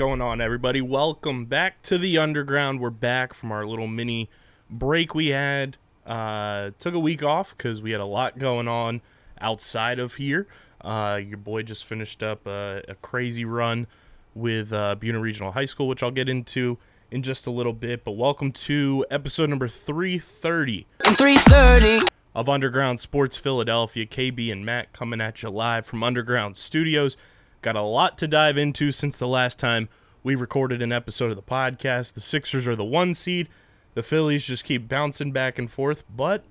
Going on, everybody? Welcome back to the underground. We're back from our little mini break we had. Uh, took a week off because we had a lot going on outside of here. Uh, your boy just finished up a, a crazy run with uh, Buena Regional High School, which I'll get into in just a little bit. But welcome to episode number 330 330. of Underground Sports Philadelphia. KB and Matt coming at you live from Underground Studios. Got a lot to dive into since the last time we recorded an episode of the podcast. The Sixers are the one seed. The Phillies just keep bouncing back and forth, but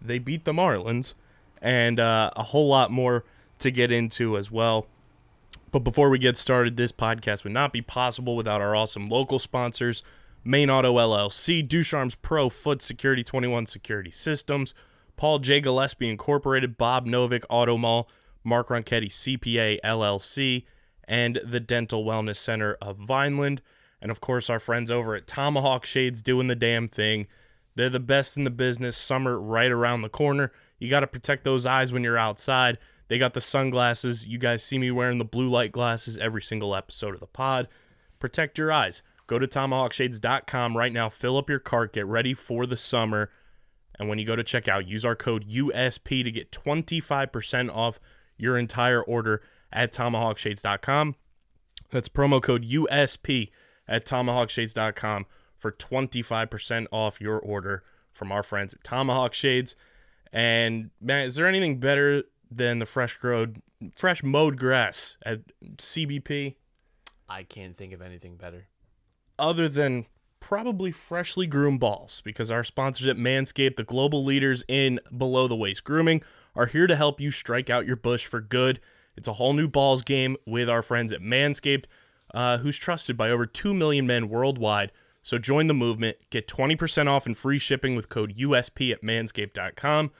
they beat the Marlins, and uh, a whole lot more to get into as well. But before we get started, this podcast would not be possible without our awesome local sponsors Main Auto LLC, Ducharme's Pro Foot Security 21 Security Systems, Paul J. Gillespie Incorporated, Bob Novick Auto Mall, Mark Ronchetti CPA LLC, and the Dental Wellness Center of Vineland. And of course, our friends over at Tomahawk Shades doing the damn thing. They're the best in the business. Summer right around the corner. You got to protect those eyes when you're outside. They got the sunglasses. You guys see me wearing the blue light glasses every single episode of the pod. Protect your eyes. Go to tomahawkshades.com right now. Fill up your cart. Get ready for the summer. And when you go to checkout, use our code USP to get 25% off your entire order at tomahawkshades.com. That's promo code USP at tomahawkshades.com for 25% off your order from our friends at Tomahawk Shades. And man, is there anything better than the fresh growed, fresh mowed grass at CBP I can't think of anything better. other than probably freshly groomed balls? Because our sponsors at Manscaped, the global leaders in below the waist grooming, are here to help you strike out your bush for good. It's a whole new balls game with our friends at Manscaped, uh, who's trusted by over 2 million men worldwide. So join the movement. Get 20% off and free shipping with code USP at manscaped.com.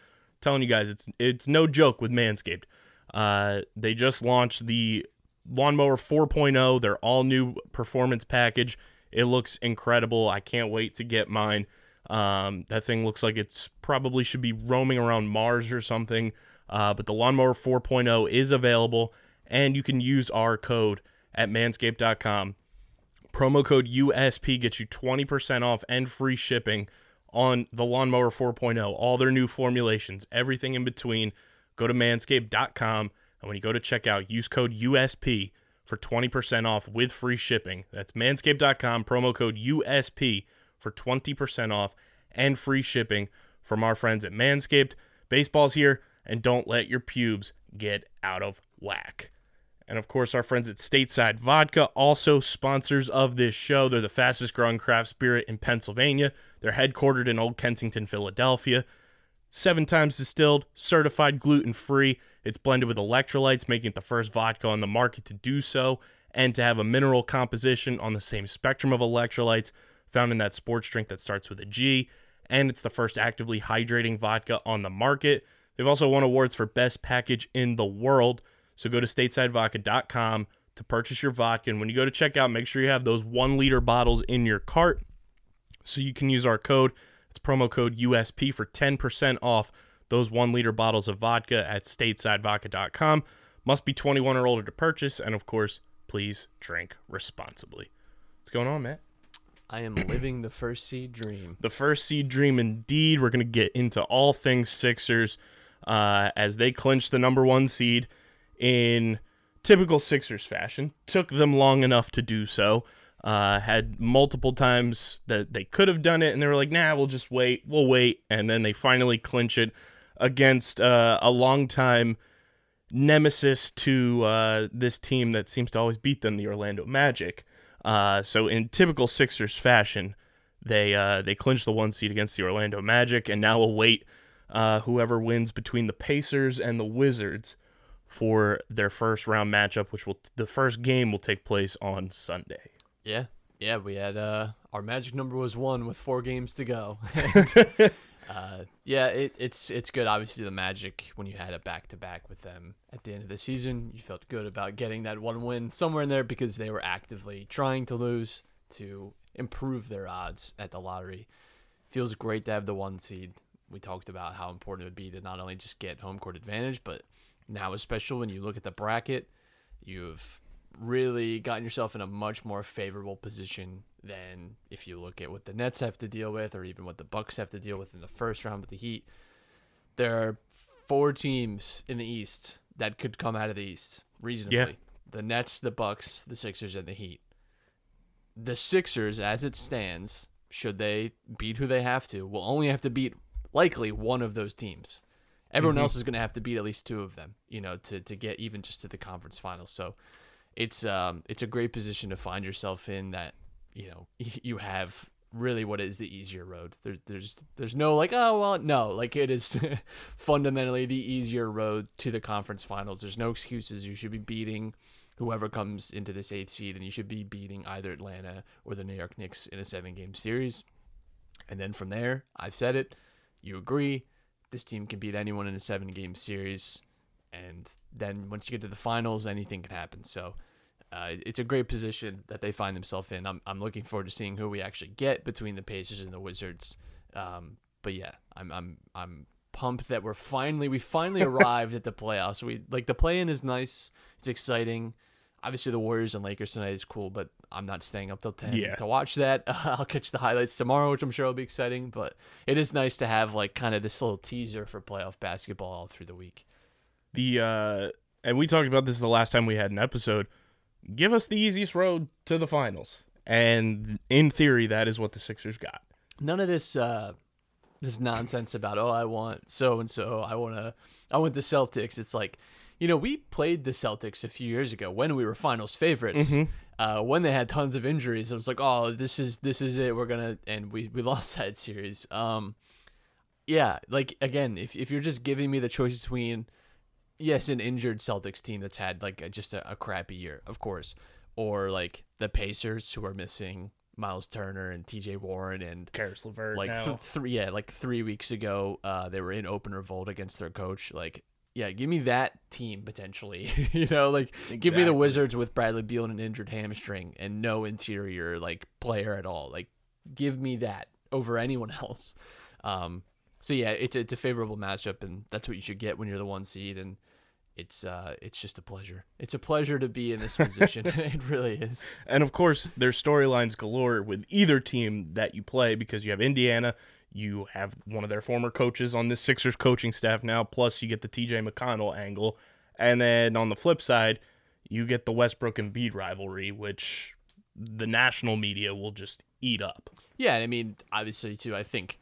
telling you guys, it's it's no joke with Manscaped. Uh, they just launched the Lawnmower 4.0, their all new performance package. It looks incredible. I can't wait to get mine. Um, that thing looks like it's probably should be roaming around Mars or something. Uh, but the Lawnmower 4.0 is available, and you can use our code at manscaped.com. Promo code USP gets you 20% off and free shipping on the Lawnmower 4.0, all their new formulations, everything in between. Go to manscaped.com, and when you go to checkout, use code USP for 20% off with free shipping. That's manscaped.com, promo code USP for 20% off and free shipping from our friends at Manscaped. Baseball's here, and don't let your pubes get out of whack. And of course, our friends at Stateside Vodka, also sponsors of this show. They're the fastest growing craft spirit in Pennsylvania. They're headquartered in Old Kensington, Philadelphia. Seven times distilled, certified gluten free. It's blended with electrolytes, making it the first vodka on the market to do so, and to have a mineral composition on the same spectrum of electrolytes found in that sports drink that starts with a G. And it's the first actively hydrating vodka on the market. They've also won awards for best package in the world. So go to statesidevodka.com to purchase your vodka. And when you go to checkout, make sure you have those one liter bottles in your cart so you can use our code. It's promo code USP for 10% off those one liter bottles of vodka at statesidevodka.com. Must be 21 or older to purchase. And of course, please drink responsibly. What's going on, Matt? I am living the first seed dream. the first seed dream indeed. We're going to get into all things Sixers uh, as they clinch the number one seed in typical Sixers fashion. Took them long enough to do so. Uh, had multiple times that they could have done it, and they were like, nah, we'll just wait. We'll wait. And then they finally clinch it against uh, a longtime nemesis to uh, this team that seems to always beat them, the Orlando Magic. Uh, so in typical Sixers fashion, they uh, they clinched the one seed against the Orlando Magic, and now await uh, whoever wins between the Pacers and the Wizards for their first round matchup, which will the first game will take place on Sunday. Yeah, yeah. We had uh, our magic number was one with four games to go. And, uh, yeah, it, it's it's good. Obviously, the Magic when you had a back to back with them at the end of the season, you felt good about getting that one win somewhere in there because they were actively trying to lose to improve their odds at the lottery. Feels great to have the one seed. We talked about how important it would be to not only just get home court advantage, but now, especially when you look at the bracket, you've really gotten yourself in a much more favorable position than if you look at what the Nets have to deal with, or even what the Bucks have to deal with in the first round with the Heat. There are four teams in the East that could come out of the East reasonably: the Nets, the Bucks, the Sixers, and the Heat. The Sixers, as it stands, should they beat who they have to, will only have to beat likely one of those teams. Everyone else is going to have to beat at least two of them, you know, to, to get even just to the conference finals. So it's um it's a great position to find yourself in that you know you have really what is the easier road. There's there's there's no like oh well no like it is fundamentally the easier road to the conference finals. There's no excuses. You should be beating whoever comes into this eighth seed, and you should be beating either Atlanta or the New York Knicks in a seven game series. And then from there, I've said it. You agree. This team can beat anyone in a seven game series. And then once you get to the finals, anything can happen. So uh, it's a great position that they find themselves in. I'm, I'm looking forward to seeing who we actually get between the Pacers and the Wizards. Um, but yeah, I'm I'm I'm pumped that we're finally we finally arrived at the playoffs. We like the play in is nice. It's exciting. Obviously, the Warriors and Lakers tonight is cool, but I'm not staying up till ten Yeah. to watch that. I'll catch the highlights tomorrow, which I'm sure will be exciting. But it is nice to have like kind of this little teaser for playoff basketball all through the week. The uh, and we talked about this the last time we had an episode. Give us the easiest road to the finals, and in theory, that is what the Sixers got. none of this uh this nonsense about oh I want so and so I want to I want the Celtics. It's like you know we played the Celtics a few years ago when we were finals favorites. Uh, when they had tons of injuries, it was like, oh, this is this is it. We're gonna and we we lost that series. Um, yeah, like again, if if you're just giving me the choice between yes, an injured Celtics team that's had like a, just a, a crappy year, of course, or like the Pacers who are missing Miles Turner and T.J. Warren and Caris LeVert like now. th- three yeah like three weeks ago uh they were in open revolt against their coach like yeah give me that team potentially you know like give me the wizards with bradley beal and an injured hamstring and no interior like player at all. Like give me that over anyone else. Um so yeah it's, it's a favorable matchup and that's what you should get when you're the one seed and it's uh it's just a pleasure. It's a pleasure to be in this position. It really is. And of course, there's storylines galore with either team that you play because you have Indiana, you have one of their former coaches on this Sixers coaching staff now, plus you get the TJ McConnell angle. And then on the flip side, you get the Westbrook and Embiid rivalry, which the national media will just eat up. Yeah, I mean, obviously, too, I think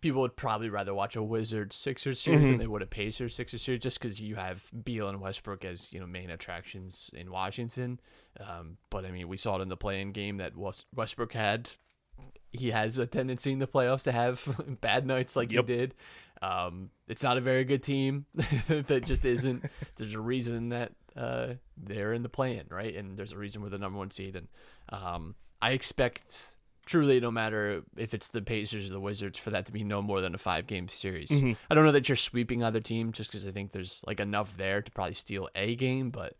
people would probably rather watch a Wizards Sixers series than they would a Pacers Sixers series, just because you have Beal and Westbrook as you know main attractions in Washington. Um, but I mean, we saw it in the play-in game that Wes- Westbrook had. He has a tendency in the playoffs to have bad nights like Yep. he did. Um, it's not a very good team. that just isn't. There's a reason that uh, they're in the play-in, right? And there's a reason we're the number one seed. And um, I expect truly, no matter if it's the Pacers or the Wizards, for that to be no more than a five-game series. I don't know that you're sweeping other team, just because I think there's like enough there to probably steal a game, but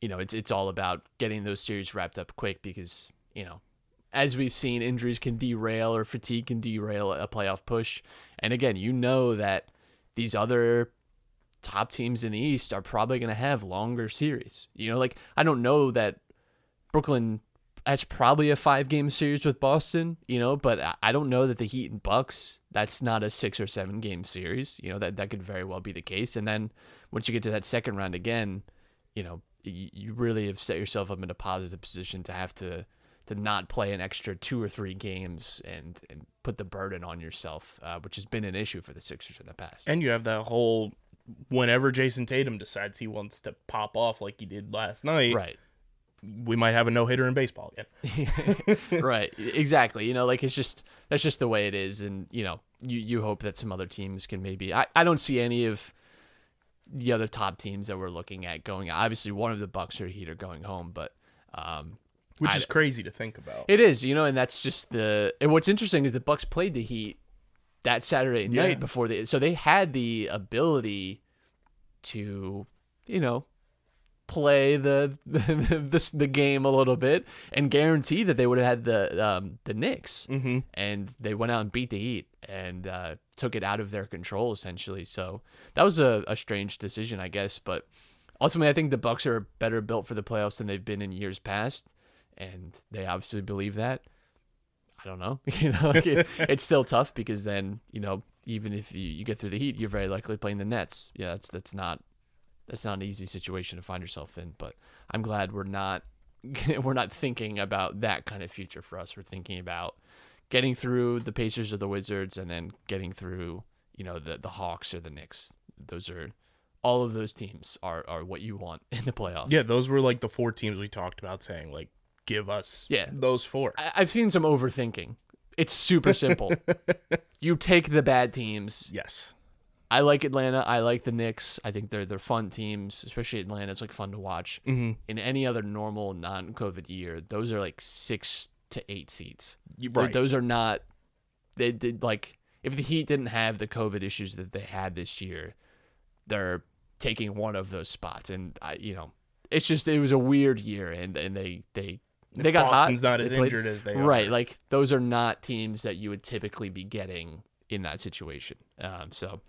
you know, it's it's all about getting those series wrapped up quick because you know, as we've seen, injuries can derail or fatigue can derail a playoff push. And again, you know that these other top teams in the East are probably going to have longer series. You know, like I don't know that Brooklyn that's probably a five game series with Boston, you know, but I- don't know that the Heat and Bucks, that's not a six or seven game series. You know, that, that could very well be the case. And then once you get to that second round again, you know, you, you really have set yourself up in a positive position to have to to not play an extra two or three games and, and put the burden on yourself, uh, which has been an issue for the Sixers in the past. And you have that whole whenever Jayson Tatum decides he wants to pop off like he did last night, right. we might have a no hitter in baseball again. right exactly you know like it's just that's just the way it is and you know you you hope that some other teams can maybe i, I don't see any of the other top teams that we're looking at going obviously one of the bucks or heat are going home but um Which I- is crazy to think about. it is you know and that's just the and what's interesting is the bucks played the heat that saturday Yeah. night before they so they had the ability to you know play the the, the game a little bit and guarantee that they would have had the um, the Knicks, Mhm. and they went out and beat the Heat and uh, took it out of their control essentially. So that was a, a strange decision, I guess, but ultimately, I think the Bucks are better built for the playoffs than they've been in years past, and they obviously believe that. I don't know, you know, like it, it's still tough because then you know even if you, you get through the Heat, you're very likely playing the Nets. Yeah, that's that's not that's not an easy situation to find yourself in. But I'm glad we're not we're not thinking about that kind of future for us. We're thinking about getting through the Pacers or the Wizards, and then getting through you know the the Hawks or the Knicks. Those are all of those teams are are what you want in the playoffs. Yeah, those were like the four teams we talked about saying, like, give us Yeah. those four. I, I've seen some overthinking. It's super simple. you take the bad teams. Yes. I like Atlanta. I like the Knicks. I think they're they're fun teams, especially Atlanta. It's like fun to watch. Mm-hmm. In any other normal non-COVID year, those are like six to eight seats. Right. Those are not. They did like if the Heat didn't have the COVID issues that they had this year, they're taking one of those spots. And I, you know, it's just it was a weird year, and and they they they got Boston's hot. not as played- injured as they are. right. Like those are not teams that you would typically be getting in that situation. Um, so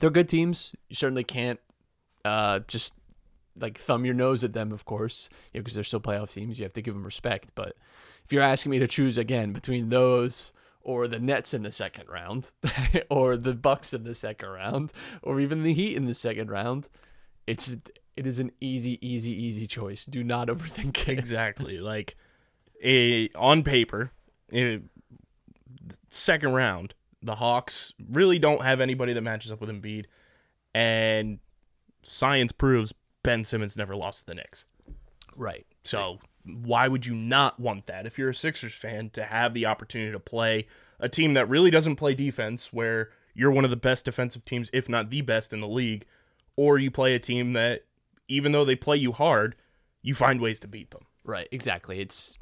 they're good teams. You certainly can't uh, just like thumb your nose at them, of course, because they're still playoff teams. You have to give them respect. But if you're asking me to choose again between those or the Nets in the second round, or the Bucks in the second round, or even the Heat in the second round, it's it is an easy, easy, easy choice. Do not overthink it. Exactly. like a on paper, eh, second round, the Hawks really don't have anybody that matches up with Embiid, and science proves Ben Simmons never lost to the Knicks. Right. So why would you not want that if you're a Sixers fan to have the opportunity to play a team that really doesn't play defense, where you're one of the best defensive teams, if not the best in the league, or you play a team that even though they play you hard, you find ways to beat them. Right, exactly. It's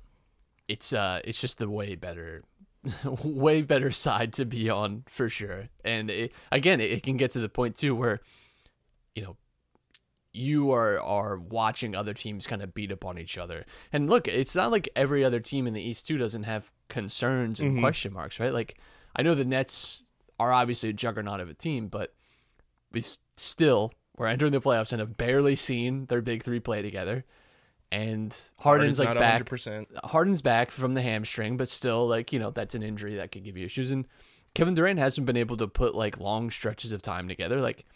it's uh it's just the way better way better side to be on for sure. And it, again, it, it can get to the point too where you know you are are watching other teams kind of beat up on each other. And look, it's not like every other team in the East too doesn't have concerns and question marks, right? Like I know the Nets are obviously a juggernaut of a team, but we still we're entering the playoffs and have barely seen their big three play together. And Harden's, like not back. 100%. Harden's back from the hamstring, but still, like you know, that's an injury that could give you issues. And Kevin Durant hasn't been able to put like long stretches of time together. Like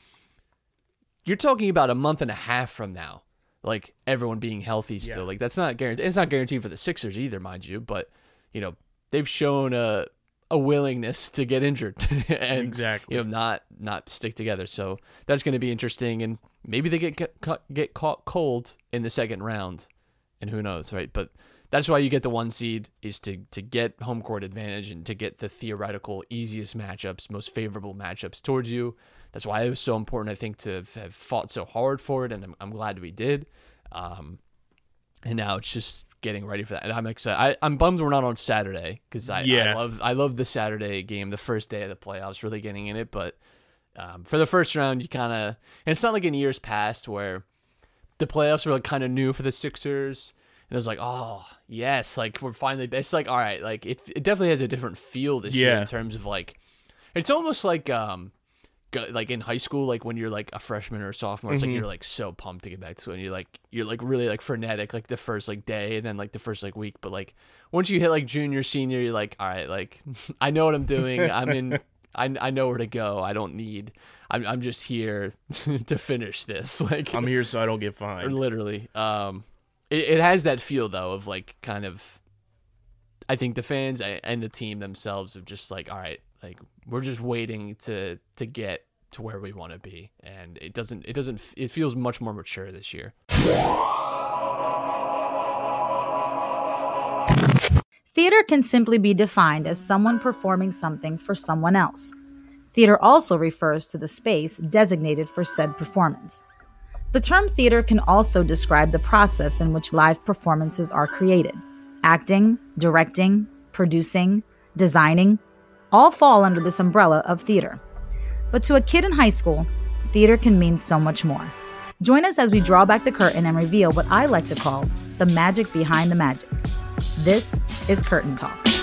you're talking about a month and a half from now, like everyone being healthy still. Yeah. Like that's not guaranteed. It's not guaranteed for the Sixers either, mind you. But you know, they've shown a a willingness to get injured and Exactly. you know not not stick together. So that's going to be interesting, and maybe they get get caught, get caught cold in the second round, and who knows, right? But that's why you get the one seed is to to get home court advantage and to get the theoretical easiest matchups, most favorable matchups towards you. That's why it was so important, I think, to have- have fought so hard for it, and I'm, I'm glad we did. Um, and now it's just getting ready for that. And I'm excited. I, I'm bummed we're not on Saturday because I, I love I love the Saturday game, the first day of the playoffs, really getting in it. But um, for the first round, you kind of and it's not like in years past where the playoffs were like kind of new for the Sixers. And it was like, oh yes, like we're finally. It's like all right, like it. It definitely has a different feel this year in terms of like, it's almost like um, go, like in high school, like when you're like a freshman or a sophomore, it's like you're like so pumped to get back to school, and you're like you're like really like frenetic, like the first like day, and then like the first like week. But like once you hit like junior, senior, you're like, all right, like I know what I'm doing. I'm in. I, I know where to go. I don't need. I'm I'm just here to finish this. Like I'm here so I don't get fined. literally. Um, it, it has that feel though of like kind of. I think the fans and the team themselves have just like, all right, like we're just waiting to to get to where we want to be, and it doesn't. It doesn't. It feels much more mature this year. Theater can simply be defined as someone performing something for someone else. Theater also refers to the space designated for said performance. The term theater can also describe the process in which live performances are created. Acting, directing, producing, designing all fall under this umbrella of theater. But to a kid in high school, theater can mean so much more. Join us as we draw back the curtain and reveal what I like to call the magic behind the magic. This is Curtain Talk.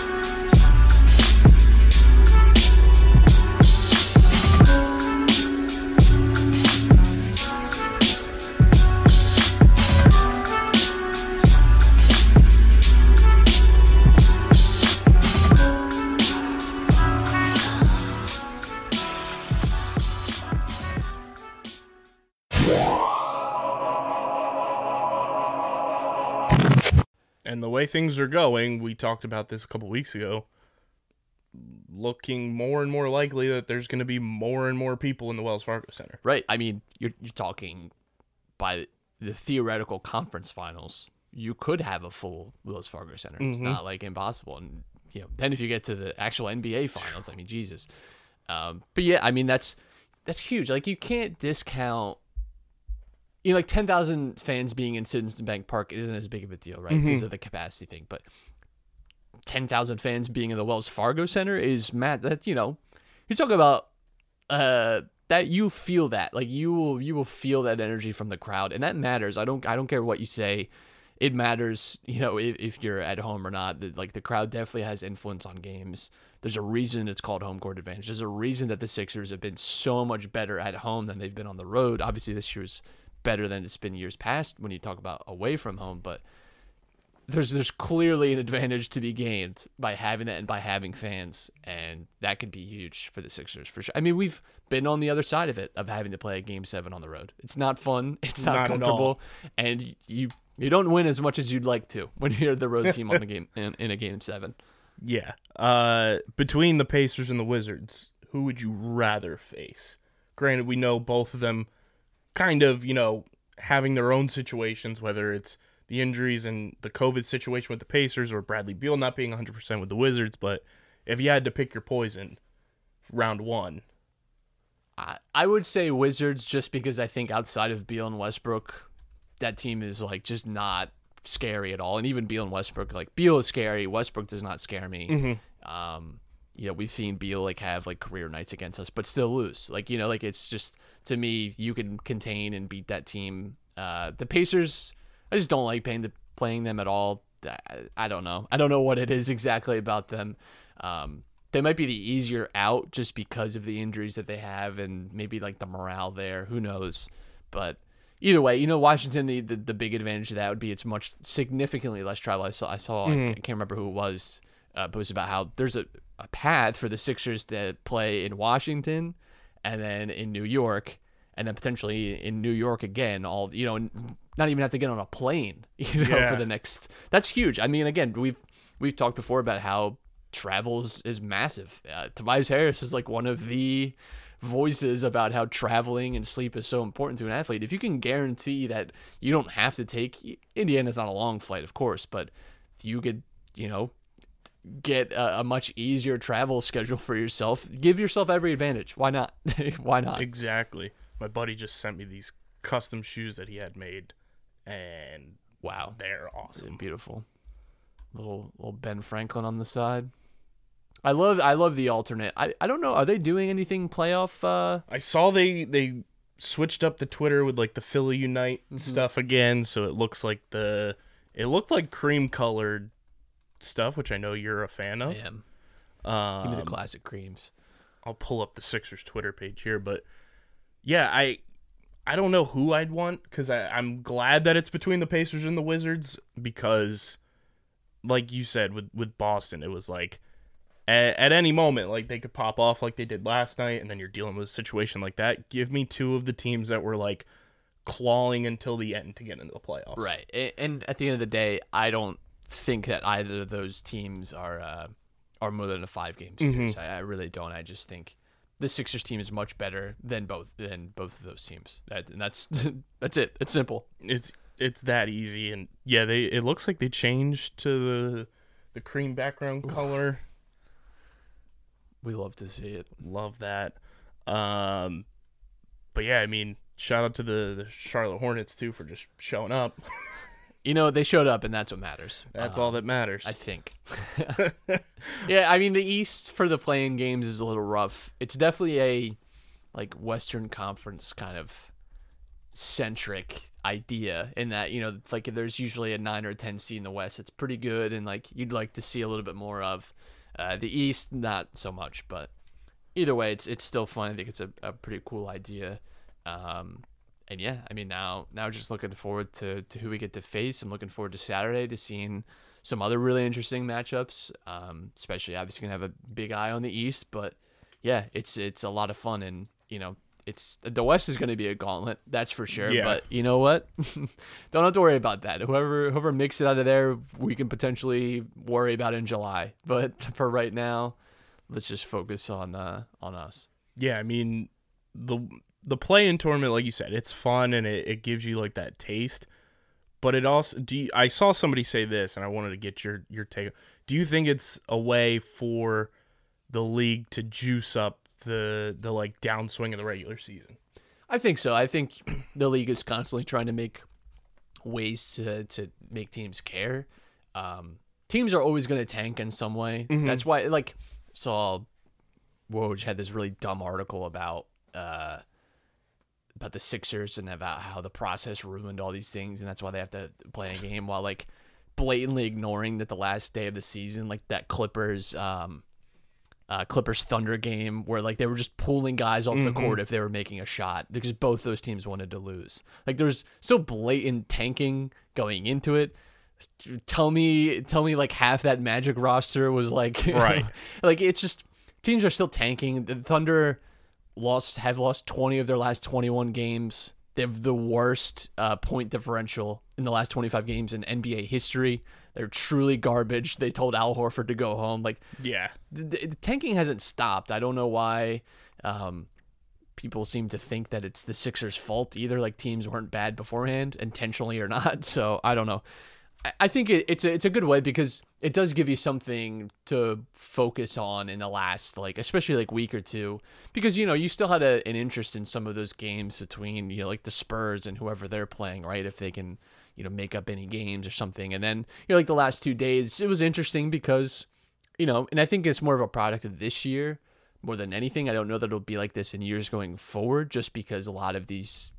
And the way things are going, we talked about this a couple weeks ago. Looking more and more likely that there's going to be more and more people in the Wells Fargo Center. Right. I mean, you're you're talking by the theoretical conference finals, you could have a full Wells Fargo Center. It's not like impossible. And you know, then if you get to the actual NBA finals, I mean, Jesus. Um, but yeah, I mean that's that's huge. Like you can't discount. You know, like ten thousand fans being in Citizens Bank Park isn't as big of a deal, right? Because of the capacity thing. But ten thousand fans being in the Wells Fargo Center is mad. That you know, you're talking about uh that you feel that like you will you will feel that energy from the crowd and that matters i don't i don't care what you say it matters you know if, if you're at home or not The- like the crowd definitely has influence on games there's a reason it's called home court advantage there's a reason that the sixers have been so much better at home than they've been on the road obviously this year's better than it's been years past when you talk about away from home but there's there's clearly an advantage to be gained by having that and by having fans, and that could be huge for the Sixers for sure. I mean, we've been on the other side of it of having to play a game seven on the road. It's not fun. It's not, Not comfortable, and you you don't win as much as you'd like to when you're the road team on the game in, in a game seven. Yeah. Uh, between the Pacers and the Wizards, who would you rather face? Granted, we know both of them kind of, you know, having their own situations, whether it's the injuries and the COVID situation with the Pacers or Bradley Beal not being 100% with the Wizards. But if you had to pick your poison, round one, I, I would say Wizards just because I think outside of Beal and Westbrook, that team is like just not scary at all. And even Beal and Westbrook, like Beal is scary, Westbrook does not scare me. Um, you know, we've seen Beal like have like career nights against us, but still lose. Like you know, like it's just to me, you can contain and beat that team. Uh, the Pacers, I just don't like playing the, playing them at all. I, I don't know. I don't know what it is exactly about them. Um, they might be the easier out just because of the injuries that they have and maybe like the morale there. Who knows? But either way, you know, Washington, the, the, the big advantage of that would be it's much significantly less travel. I saw, I saw, I can't remember who it was, uh, post about how there's a, a path for the Sixers to play in Washington and then in New York and then potentially in New York again, all, you know, not even have to get on a plane, you know, Yeah. for the next, that's huge. I mean, again, we've, we've talked before about how travel is, is massive. Uh, Tobias Harris is like one of the voices about how traveling and sleep is so important to an athlete. If you can guarantee that you don't have to take Indiana's not a long flight, of course, but if you could, you know, get a, a much easier travel schedule for yourself, give yourself every advantage. Why not? Why not? exactly. My buddy just sent me these custom shoes that he had made, and Wow, they're awesome. beautiful. Little little Ben Franklin on the side. I love I love the alternate. I, I don't know. Are they doing anything playoff? Uh, I saw they they switched up the Twitter with like the Philly Unite stuff again, so it looks like the it looked like cream colored stuff, which I know you're a fan of. I am. Give me the Um, classic creams. I'll pull up the Sixers Twitter page here, but yeah, I I don't know who I'd want because I'm glad that it's between the Pacers and the Wizards because, like you said with with Boston, it was like at, at any moment like they could pop off like they did last night, and then you're dealing with a situation like that. Give me two of the teams that were like clawing until the end to get into the playoffs. Right. And at the end of the day, I don't think that either of those teams are uh, are more than a five game series. I, I really don't. I just think the Sixers team is much better than both than both of those teams. That, and that's that's it. It's simple. It's it's that easy, and yeah, they it looks like they changed to the the cream background color. We love to see it. Love that. Um, but yeah, I mean, shout out to the, the Charlotte Hornets too for just showing up. You know, they showed up, and that's what matters. That's Um, all that matters. I think. yeah, I mean the East for the playing games is a little rough. It's definitely a like Western Conference kind of centric idea in that you know like there's usually a nine or ten seed in the West. It's pretty good, and like you'd like to see a little bit more of uh, the East, not so much, but either way, it's it's still fun. I think it's a, a pretty cool idea. Um, and yeah, I mean now now just looking forward to, to who we get to face. I'm looking forward to Saturday to seeing some other really interesting matchups. Um, especially obviously gonna have a big eye on the East, but yeah, it's it's a lot of fun and you know it's the West is gonna be a gauntlet, that's for sure. Yeah. But you know what? Don't have to worry about that. Whoever whoever makes it out of there, we can potentially worry about in July. But for right now, let's just focus on uh, on us. yeah, I mean the the play in tournament, like you said, it's fun and it, it gives you like that taste. But it also do you, I saw somebody say this and I wanted to get your your take. Do you think it's a way for the league to juice up the the like downswing of the regular season? I think so. I think the league is constantly trying to make ways to to make teams care. Um, teams are always going to tank in some way. That's why, like, saw Woj had this really dumb article about uh about the Sixers and about how the process ruined all these things, and that's why they have to play a game while like blatantly ignoring that the last day of the season, like that Clippers um uh, Clippers Thunder game where like they were just pulling guys off the court if they were making a shot because both those teams wanted to lose. Like there's so blatant tanking going into it. Tell me, tell me, like half that Magic roster was like, Right. like it's just teams are still tanking. The Thunder lost have lost 20 of their last 21 games. They have the worst uh, point differential in the last 25 games in NBA history. They're truly garbage. They told Al Horford to go home. Like Yeah. the, the tanking hasn't stopped. I don't know why um, people seem to think that it's the Sixers' fault either. Like teams weren't bad beforehand, intentionally or not. So I don't know. I, think it, it's a it's a good way because it does give you something to focus on in the last like especially like week or two. Because you know you still had a, an interest in some of those games between you know like the Spurs and whoever they're playing right? If they can you know make up any games or something. And then you know like the last two days it was interesting because you know, and I think it's more of a product of this year more than anything. I don't know that it'll be like this in years going forward, just because a lot of these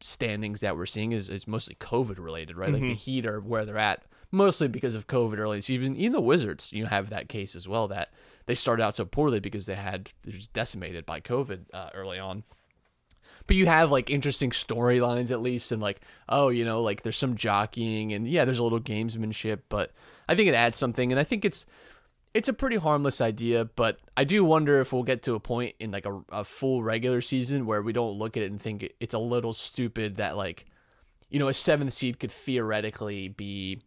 standings that we're seeing is, is mostly COVID related, right? Like the Heat are where they're at mostly because of COVID early. So even even the Wizards, you have that case as well that they started out so poorly because they had they're just decimated by COVID uh, early on but you have like interesting storylines at least and like oh you know like there's some jockeying and yeah there's a little gamesmanship but i think it adds something and i think it's it's a pretty harmless idea but i do wonder if we'll get to a point in like a, a full regular season where we don't look at it and think it- it's a little stupid that like you know a seventh seed could theoretically be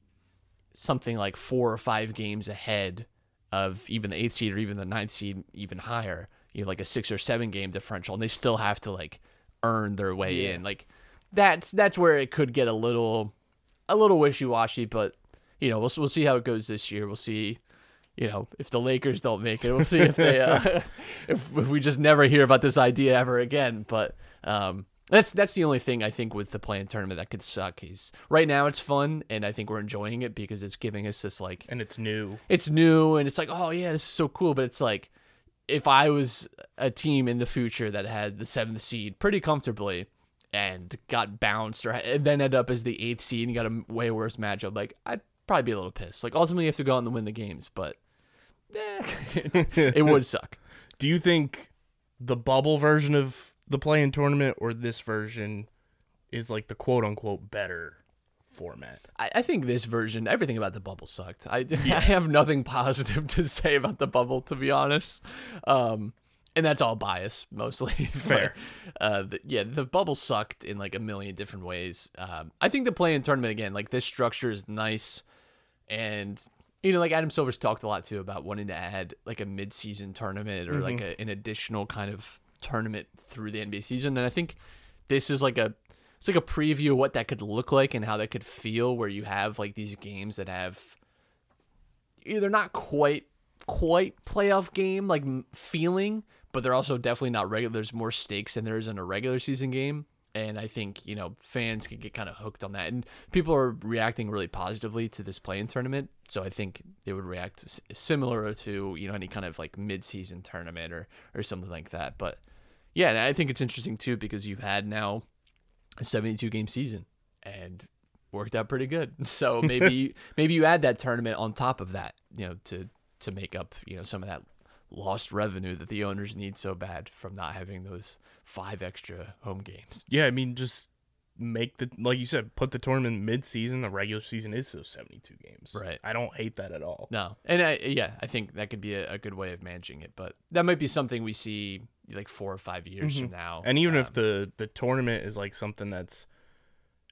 something like four or five games ahead of even the eighth seed or even the ninth seed even higher you know like a six or seven game differential and they still have to like earn their way in. Like that's that's where it could get a little a little wishy-washy but you know we'll, we'll see how it goes this year. We'll see you know if the lakers don't make it we'll see if they uh, if, if we just never hear about this idea ever again. But um that's that's the only thing I think with the playing tournament that could suck is right now it's fun and I think we're enjoying it because it's giving us this like And it's new. it's new and it's like oh yeah this is so cool. But it's like if i was a team in the future that had the seventh seed pretty comfortably and got bounced or and then end up as the eighth seed and got a way worse matchup like i'd probably be a little pissed. Like ultimately you have to go out and win the games but it would suck Do you think the bubble version of the play in tournament or this version is like the quote unquote better format? I, I think this version, everything about the bubble sucked. I, I have nothing positive to say about the bubble, to be honest. Um, and that's all bias, mostly. Fair. But, uh, the, yeah, the bubble sucked in like a million different ways. Um, I think the play in tournament, again, like this structure is nice. And, you know, like Adam Silver's talked a lot too about wanting to add like a mid season tournament or like mm-hmm. a, an additional kind of tournament through the NBA season. And I think this is like a it's like a preview of what that could look like and how that could feel where you have like these games that have they're not quite quite playoff game like feeling, but they're also definitely not regular. There's more stakes than there is in a regular season game. And I think, you know, fans can get kind of hooked on that. And people are reacting really positively to this play in tournament. So I think they would react similar to, you know, any kind of like mid season tournament or, or something like that. But yeah, I think it's interesting too because you've had now a 72 game season and worked out pretty good. So maybe maybe you add that tournament on top of that, you know, to to make up, you know, some of that lost revenue that the owners need so bad from not having those five extra home games. Yeah, I mean, just make the like you said, put the tournament mid season. The regular season is those seventy two games. Right. I don't hate that at all. No, and I, yeah, I think that could be a, a good way of managing it, but that might be something we see like four or five years from now. And even if Um, the the tournament is like something that's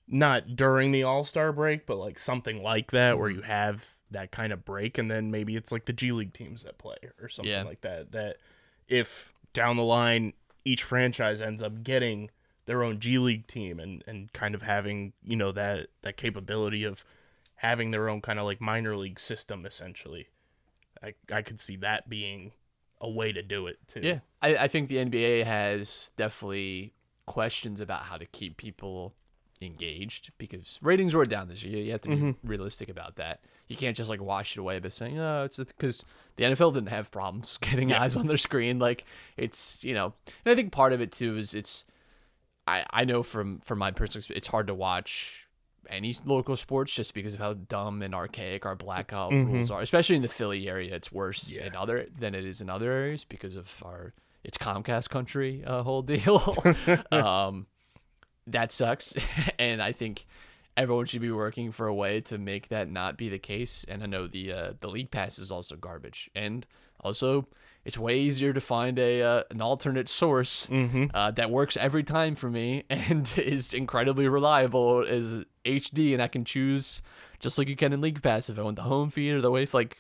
not during the All Star break, but like something like that, where Mm-hmm. you have that kind of break, and then maybe it's like the G League teams that play or something Yeah. like that. That if down the line each franchise ends up getting their own G League team and and kind of having you know that that capability of having their own kind of like minor league system essentially. I I could see that being a way to do it too. Yeah, I, I think the NBA has definitely questions about how to keep people engaged because ratings were down this year. You have to be realistic about that. You can't just like wash it away by saying, "Oh, it's because the NFL didn't have problems getting eyes on their screen." Like it's you know, and I think part of it too is it's. I I know from from my personal experience, it's hard to watch any local sports just because of how dumb and archaic our blackout rules are. Especially in the Philly area, it's worse in other than it is in other areas because of our it's Comcast country uh, whole deal. um, that sucks, and I think everyone should be working for a way to make that not be the case. And I know the uh, the league pass is also garbage, and also it's way easier to find a uh, an alternate source uh, that works every time for me and is incredibly reliable as HD, and I can choose just like you can in League Pass if I want the home feed or the wave. Like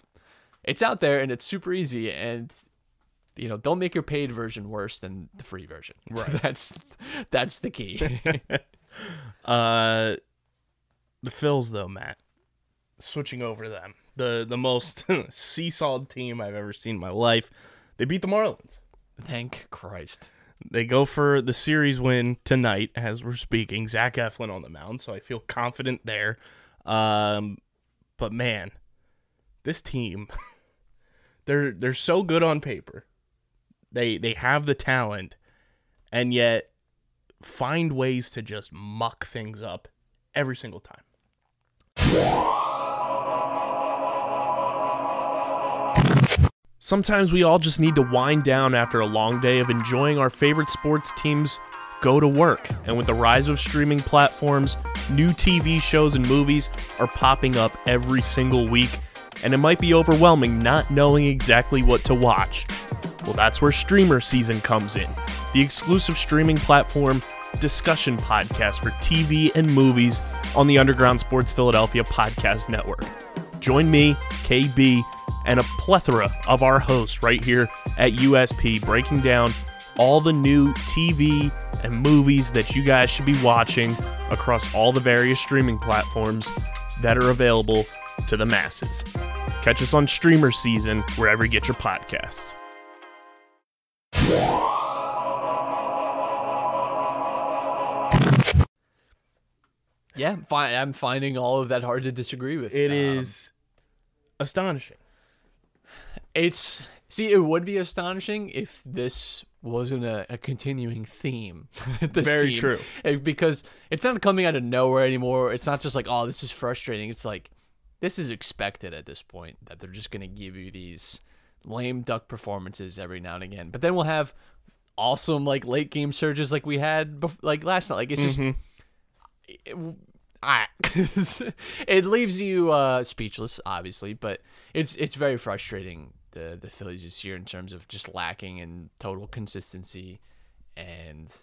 it's out there and it's super easy and. You know, don't make your paid version worse than the free version. Right. that's that's the key. Uh, the Phils though, Matt. Switching over to them, the the most seesawed team I've ever seen in my life. They beat the Marlins. Thank Christ. They go for the series win tonight as we're speaking. Zach Eflin on the mound, so I feel confident there. Um, but man, this team, they're they're so good on paper. They they have the talent, and yet find ways to just muck things up every single time. Sometimes we all just need to wind down after a long day of enjoying our favorite sports teams go to work. And with the rise of streaming platforms, new TV shows and movies are popping up every single week, and it might be overwhelming not knowing exactly what to watch. Well, that's where Streamer Season comes in, the exclusive streaming platform discussion podcast for TV and movies on the Underground Sports Philadelphia Podcast Network. Join me, KB, and a plethora of our hosts right here at USP breaking down all the new TV and movies that you guys should be watching across all the various streaming platforms that are available to the masses. Catch us on Streamer Season wherever you get your podcasts. Yeah, fi- I'm finding all of that hard to disagree with. It Um, is astonishing. It's see, it would be astonishing if this wasn't a, a continuing theme. Very team. true. Eh, because it's not coming out of nowhere anymore. It's not just like, oh, this is frustrating. It's like this is expected at this point that they're just gonna give you these lame duck performances every now and again. But then we'll have awesome like late game surges like we had bef- like last night. Like it's just it, I, it leaves you uh, speechless, obviously, but it's it's very frustrating the the Phillies this year in terms of just lacking in total consistency and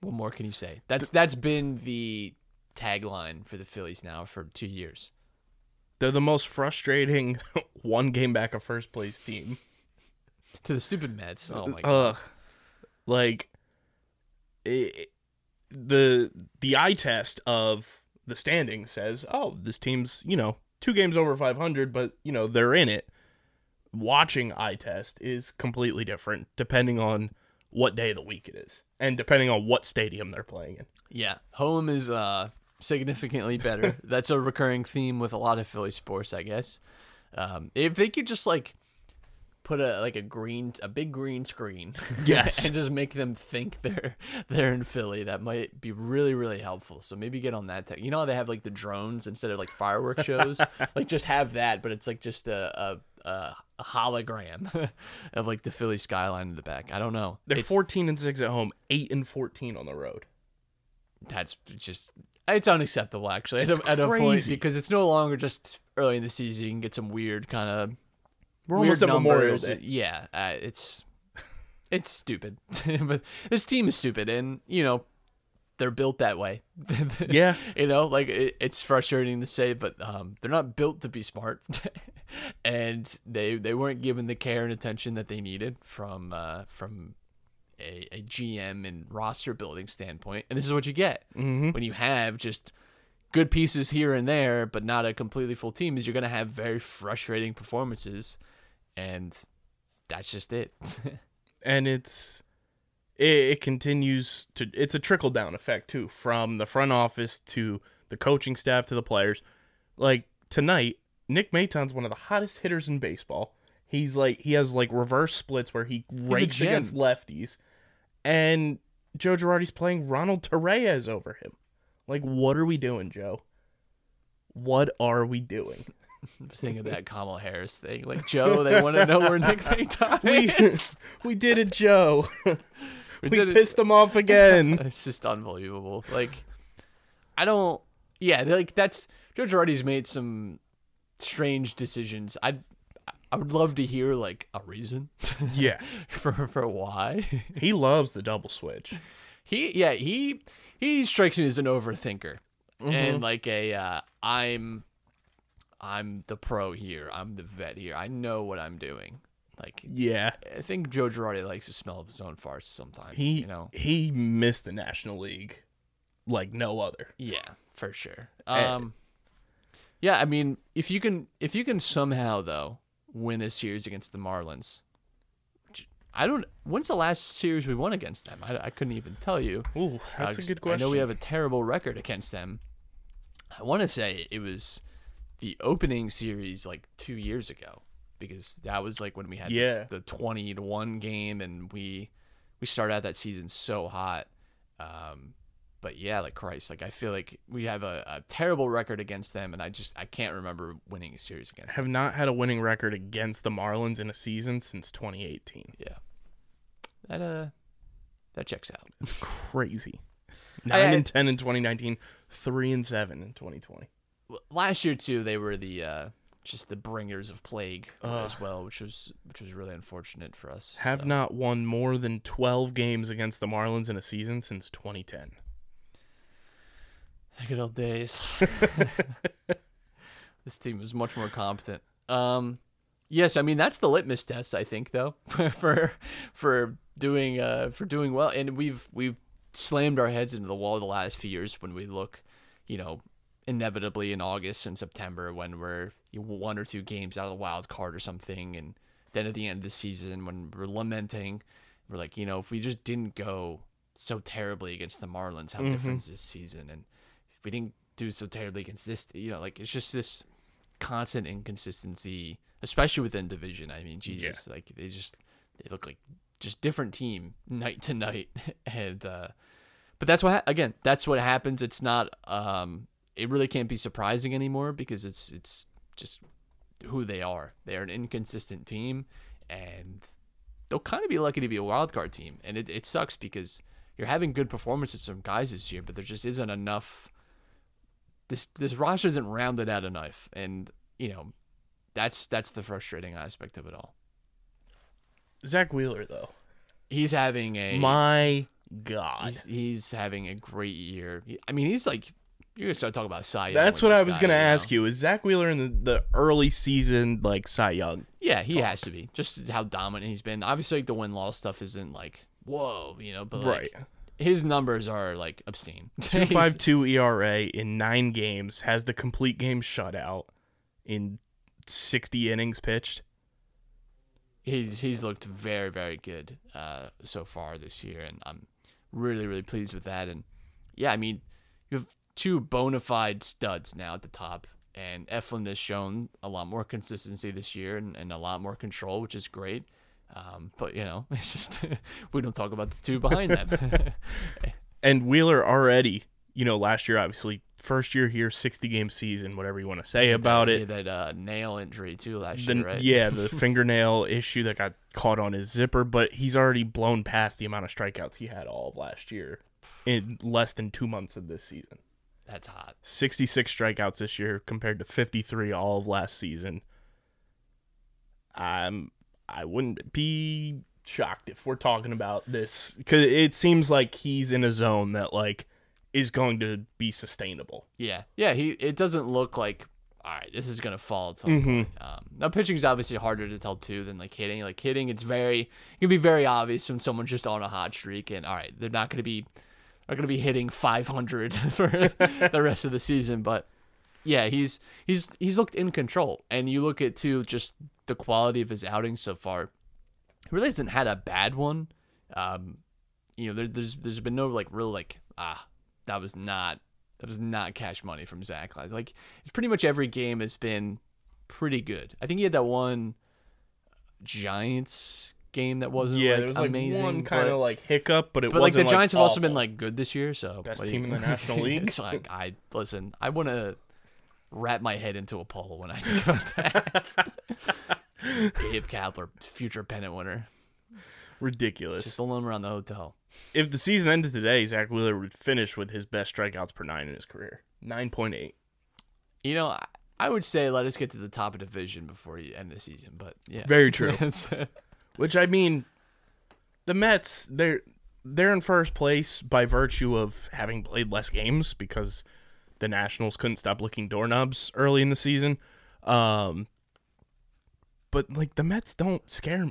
what more can you say? That's that's been the tagline for the Phillies now for two years. They're the most frustrating one game back of first place team. To the stupid Mets. Oh my god. Ugh. Like it, the the eye test of the standing says, "Oh, this team's, you know, two games over 500, but you know they're in it. Watching eye test is completely different depending on what day of the week it is, and depending on what stadium they're playing in. Yeah, home is uh, significantly better. That's a recurring theme with a lot of Philly sports, I guess. Um, if they could just like put a like a green, a big green screen, Yes. and just make them think they're they're in Philly, that might be really really helpful. So maybe get on that. Tech. You know how they have like the drones instead of like fireworks shows, like just have that, but it's like just a. a a a hologram of like the Philly skyline in the back. I don't know. They're It's- 14 and six at home, eight and 14 on the road. that's just it's unacceptable actually at, a, at a point crazy. because it's no longer just early in the season you can get some weird kind of We're weird almost at Memorial. Day. yeah uh, it's it's stupid but this team is stupid and you know they're built that way Yeah. you know like it, it's frustrating to say but um, they're not built to be smart and they they weren't given the care and attention that they needed from uh, from a, a GM and roster building standpoint and this is what you get when you have just good pieces here and there but not a completely full team is you're going to have very frustrating performances and that's just it. And it's it, it continues to it's a trickle down effect too from the front office to the coaching staff to the players. Like tonight nick Maton's one of the hottest hitters in baseball. He's like he has like reverse splits where he rakes against lefties. And joe girardi's playing ronald Torreyes over him like what are we doing joe what are we doing I'm thinking of that Kamala Harris thing. Like Joe, they want to know where Nick we, is. we did it joe we, it. pissed them off again It's just unbelievable. Like, I don't. Yeah, like that's Joe Girardi's made some strange decisions. I I would love to hear like a reason yeah for for why. He loves the double switch. He yeah he he strikes me as an overthinker and like a uh, I'm I'm the pro here. I'm the vet here. I know what I'm doing. Like Yeah. I think Joe Girardi likes the smell of his own farts sometimes. He you know. he missed the National League like no other. Yeah, for sure. And- Um, yeah, I mean, if you can, if you can somehow though win a series against the Marlins, I don't. When's the last series we won against them? I, I couldn't even tell you. Ooh, that's a Uh, good question. I know we have a terrible record against them. I want to say it was the opening series like two years ago because that was like when we had Yeah. the, 20 to 1 game and we we started out that season so hot um but yeah like christ like i feel like we have a, a terrible record against them and i just i can't remember winning a series against them have not had a winning record against the Marlins in a season since 2018. yeah that uh that checks out It's crazy. 9 I- and 10 in 2019, 3 and 7 in 2020. Last year too they were the uh just the bringers of plague as well which was which was really unfortunate for us Have so. not won more than 12 games against the Marlins in a season since 2010. The good old days. this team was much more competent. Um, yes, I mean that's the litmus test. I think though for for, for doing uh, for doing well, and we've we've slammed our heads into the wall the last few years when we look, you know, inevitably in August and September when we're one or two games out of the wild card or something, and then at the end of the season when we're lamenting, we're like, you know, if we just didn't go so terribly against the Marlins, how different is this season? And we didn't do so terribly against this, you know, like it's just this constant inconsistency, especially within division. I mean, Jesus, like they just they look like just different team night to night, and uh, but that's what again that's what happens. It's not um it really can't be surprising anymore because it's it's just who they are. They're an inconsistent team, and they'll kind of be lucky to be a wild card team. And it, it sucks because you're having good performances from guys this year, but there just isn't enough. This this roster isn't rounded out enough, and you know that's that's the frustrating aspect of it all. Zack Wheeler, though. He's having a My God. he's, he's having a great year. I mean, he's like you're gonna start talking about Cy. Young That's what I was guy, going to you know? ask you. Is Zack Wheeler in the, the early season, like Cy Young? Yeah, he has to be. Just how dominant he's been. Obviously, like the win loss stuff isn't like whoa, you know, but like, Right. His numbers are like obscene. Two five two ERA in nine games, has the complete game shutout, in 60 innings pitched. he's he's looked very very good uh, so far this year, and I'm really really pleased with that. And yeah, I mean, you have two bona fide studs now at the top, and Eflin has shown a lot more consistency this year and, and a lot more control, which is great. Um, but you know, it's just we don't talk about the two behind them. And Wheeler already, you know, last year obviously first year here, 60 game season, whatever you want to say about He it. that uh, nail injury too last the, year, right? Yeah, the fingernail issue that got caught on his zipper, but he's already blown past the amount of strikeouts he had all of last year in less than two months of this season. that's hot. 66 strikeouts this year compared to 53 all of last season. Um, I wouldn't be shocked if we're talking about this because it seems like he's in a zone that like is going to be sustainable. Yeah, yeah. He it doesn't look like all right. This is gonna fall at some Mm-hmm. point. Um, now pitching is obviously harder to tell too than like hitting. Like hitting, it's very it can be very obvious when someone's just on a hot streak and all right, they're not gonna be are gonna be hitting 500 for the rest of the season. But yeah, he's he's he's looked in control, and you look at too just the quality of his outings so far. He really hasn't had a bad one. Um, you know, there, there's there's been no like real like ah that was not that was not cash money from Zack. Like, like pretty much every game has been pretty good. I think he had that one Giants game that wasn't yeah, like, there was like amazing, one kind of like hiccup, but it but like the Giants have also been like good this year, so Best team in the National League. it's like I listen. I want to wrap my head into a pole when I think about that. Gabe Kapler, future pennant winner, ridiculous. just alone around the hotel. if the season ended today, Zack Wheeler would finish with his best strikeouts per nine in his career, nine point eight. You know, I, I would say let us get to the top of division before you end the season, but yeah, Very true. Which I mean, the Mets they're they're in first place by virtue of having played less games because the Nationals couldn't stop licking doorknobs early in the season. Um, but like the Mets don't scare me.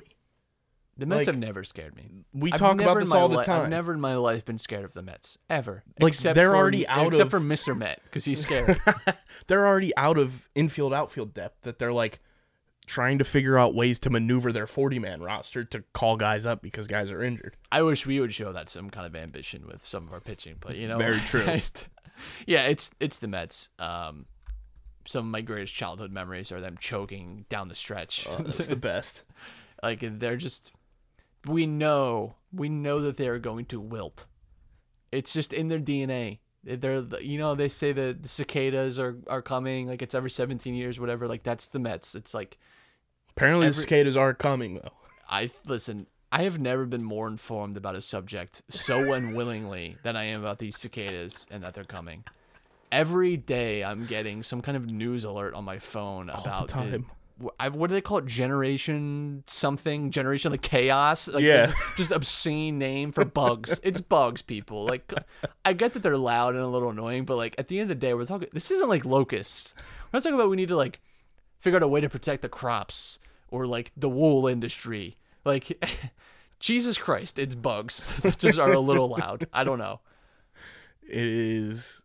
the Mets Like, have never scared me. We I've talk about this all the li- time. I've never in my life been scared of the Mets ever. Like, except they're for, already out except of- for Mr. Met because he's scared. they're already out of infield outfield depth that they're like trying to figure out ways to maneuver their 40 man roster to call guys up because guys are injured. I wish we would show that some kind of ambition with some of our pitching, but you know, Very true. yeah, it's it's the Mets. Um, some of my greatest childhood memories are them choking down the stretch. Uh, that's the best. like they're just, we know, we know that they are going to wilt. It's just in their DNA. They're, you know, they say that the cicadas are are coming. Like it's every 17 years, whatever. Like that's the Mets. It's like Apparently Every- the cicadas are coming though. I listen. I have never been more informed about a subject so unwillingly than I am about these cicadas and that they're coming. Every day, I'm getting some kind of news alert on my phone about the time. wh- I've, what do they call it? Generation something? Generation like chaos? Like Yeah. just obscene name for bugs. it's bugs, people. Like, I get that they're loud and a little annoying, but like at the end of the day, we're talking. This isn't like locusts. We're not talking about we need to like figure out a way to protect the crops or like the wool industry. Like, Jesus Christ, it's bugs that just are a little loud. I don't know. It is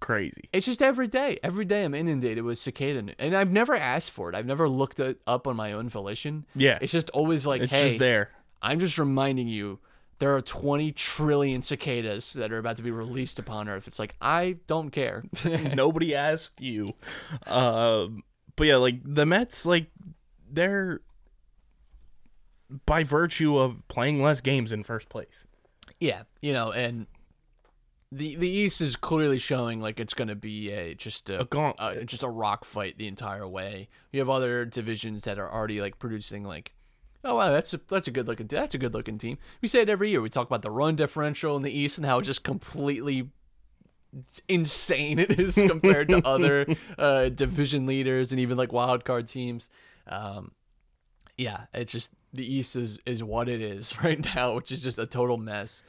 crazy. It's just every day. Every day I'm inundated with cicada, and I've never asked for it. I've never looked it up on my own volition. Yeah. It's just always like, It's hey, just there. I'm just reminding you. There are 20 trillion cicadas that are about to be released upon Earth. It's like I don't care. Nobody asked you. Um, but yeah, like the Mets, like they're by virtue of playing less games in first place. Yeah, you know, and the the East is clearly showing like it's going to be a just a, A gauntlet. uh, just a rock fight the entire way. You have other divisions that are already like producing like, oh wow, that's a that's a good looking that's a good looking team. We say it every year. We talk about the run differential in the East and how it just completely insane it is compared to other uh, division leaders and even like wild card teams. Um, yeah, it's just the East is is what it is right now, which is just a total mess.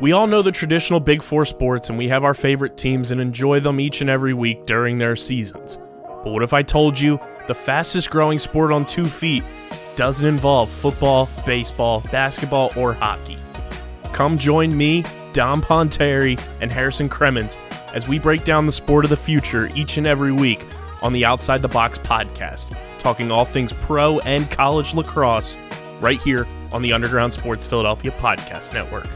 We all know the traditional Big Four sports and we have our favorite teams and enjoy them each and every week during their seasons. But what if I told you the fastest growing sport on two feet doesn't involve football, baseball, basketball, or hockey? Come join me Dom Ponteri, and Harrison Cremens as we break down the sport of the future each and every week on the Outside the Box podcast, talking all things pro and college lacrosse right here on the Underground Sports Philadelphia Podcast Network.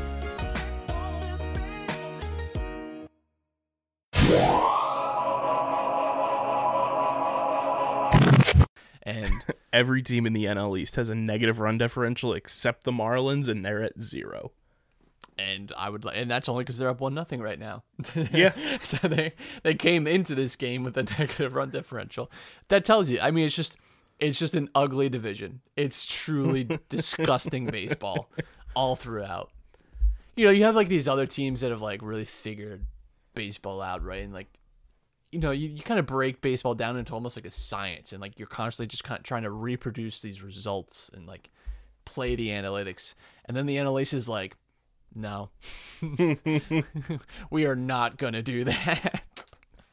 And Every team in the NL East has a negative run differential except the Marlins, and they're at zero. and I would, and that's only because they're up one nothing right now. Yeah. so they they came into this game with a negative run differential. That tells you. I mean, it's just it's just an ugly division. It's truly disgusting baseball all throughout. You know, you have like these other teams that have like really figured baseball out, right? And like, you know, you, you kind of break baseball down into almost like a science, and like you're constantly just kind of trying to reproduce these results and like play the analytics. And then the analytics is like, no, we are not going to do that.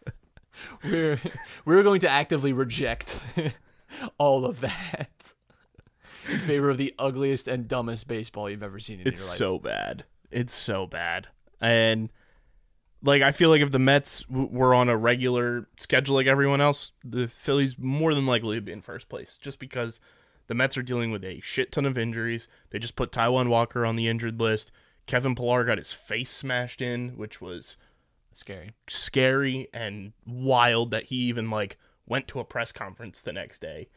we're we're going to actively reject all of that in favor of the ugliest and dumbest baseball you've ever seen in It's your life. It's so bad. It's so bad. And like I feel like if the Mets w- were on a regular schedule like everyone else, the Phillies more than likely would be in first place just because the Mets are dealing with a shit ton of injuries. They just put Taijuan Walker on the injured list. Kevin Pillar got his face smashed in, which was Scary. scary and wild that he even like went to a press conference the next day.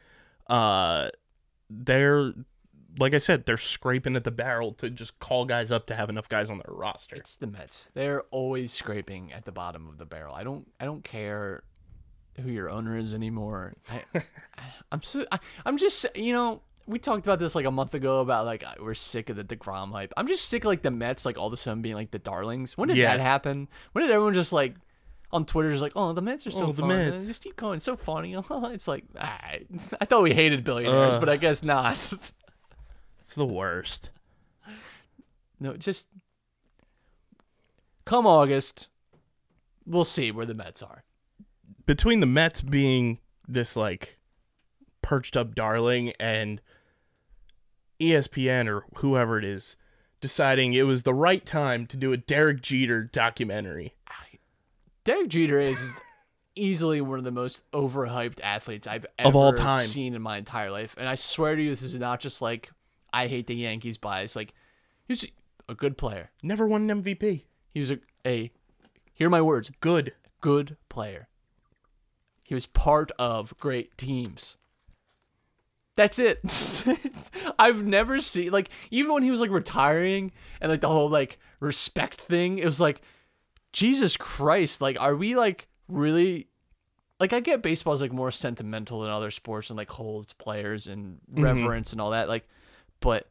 Uh they're like I said, they're scraping at the barrel to just call guys up to have enough guys on their roster. It's the Mets. They're always scraping at the bottom of the barrel. I don't I don't care who your owner is anymore. I, I'm so I, I'm just you know we talked about this like a month ago about like uh, we're sick of the Degrom hype. I'm just sick of like the Mets like all of a sudden being like the darlings. When did Yeah. that happen? When did everyone just like on Twitter just like oh the Mets are so Oh, the fun. Mets. Just keep going, so funny. it's like ah, I thought we hated billionaires, Ugh. but I guess not. It's the worst. No, just come August, we'll see where the Mets are. Between the Mets being this like perched up darling and ESPN or whoever it is deciding it was the right time to do a Derek Jeter documentary. Derek Jeter is easily one of the most overhyped athletes I've ever Of all time. seen in my entire life, and I swear to you, this is not just like I hate the Yankees bias. Like he's a good player. Never won an MVP. He was a, a hear my words, Good. good player. He was part of great teams. That's it. I've never seen like even when he was like retiring and like the whole like respect thing, it was like Jesus Christ, like are we like really like I get baseball's like more sentimental than other sports and like holds players and mm-hmm. reverence and all that like but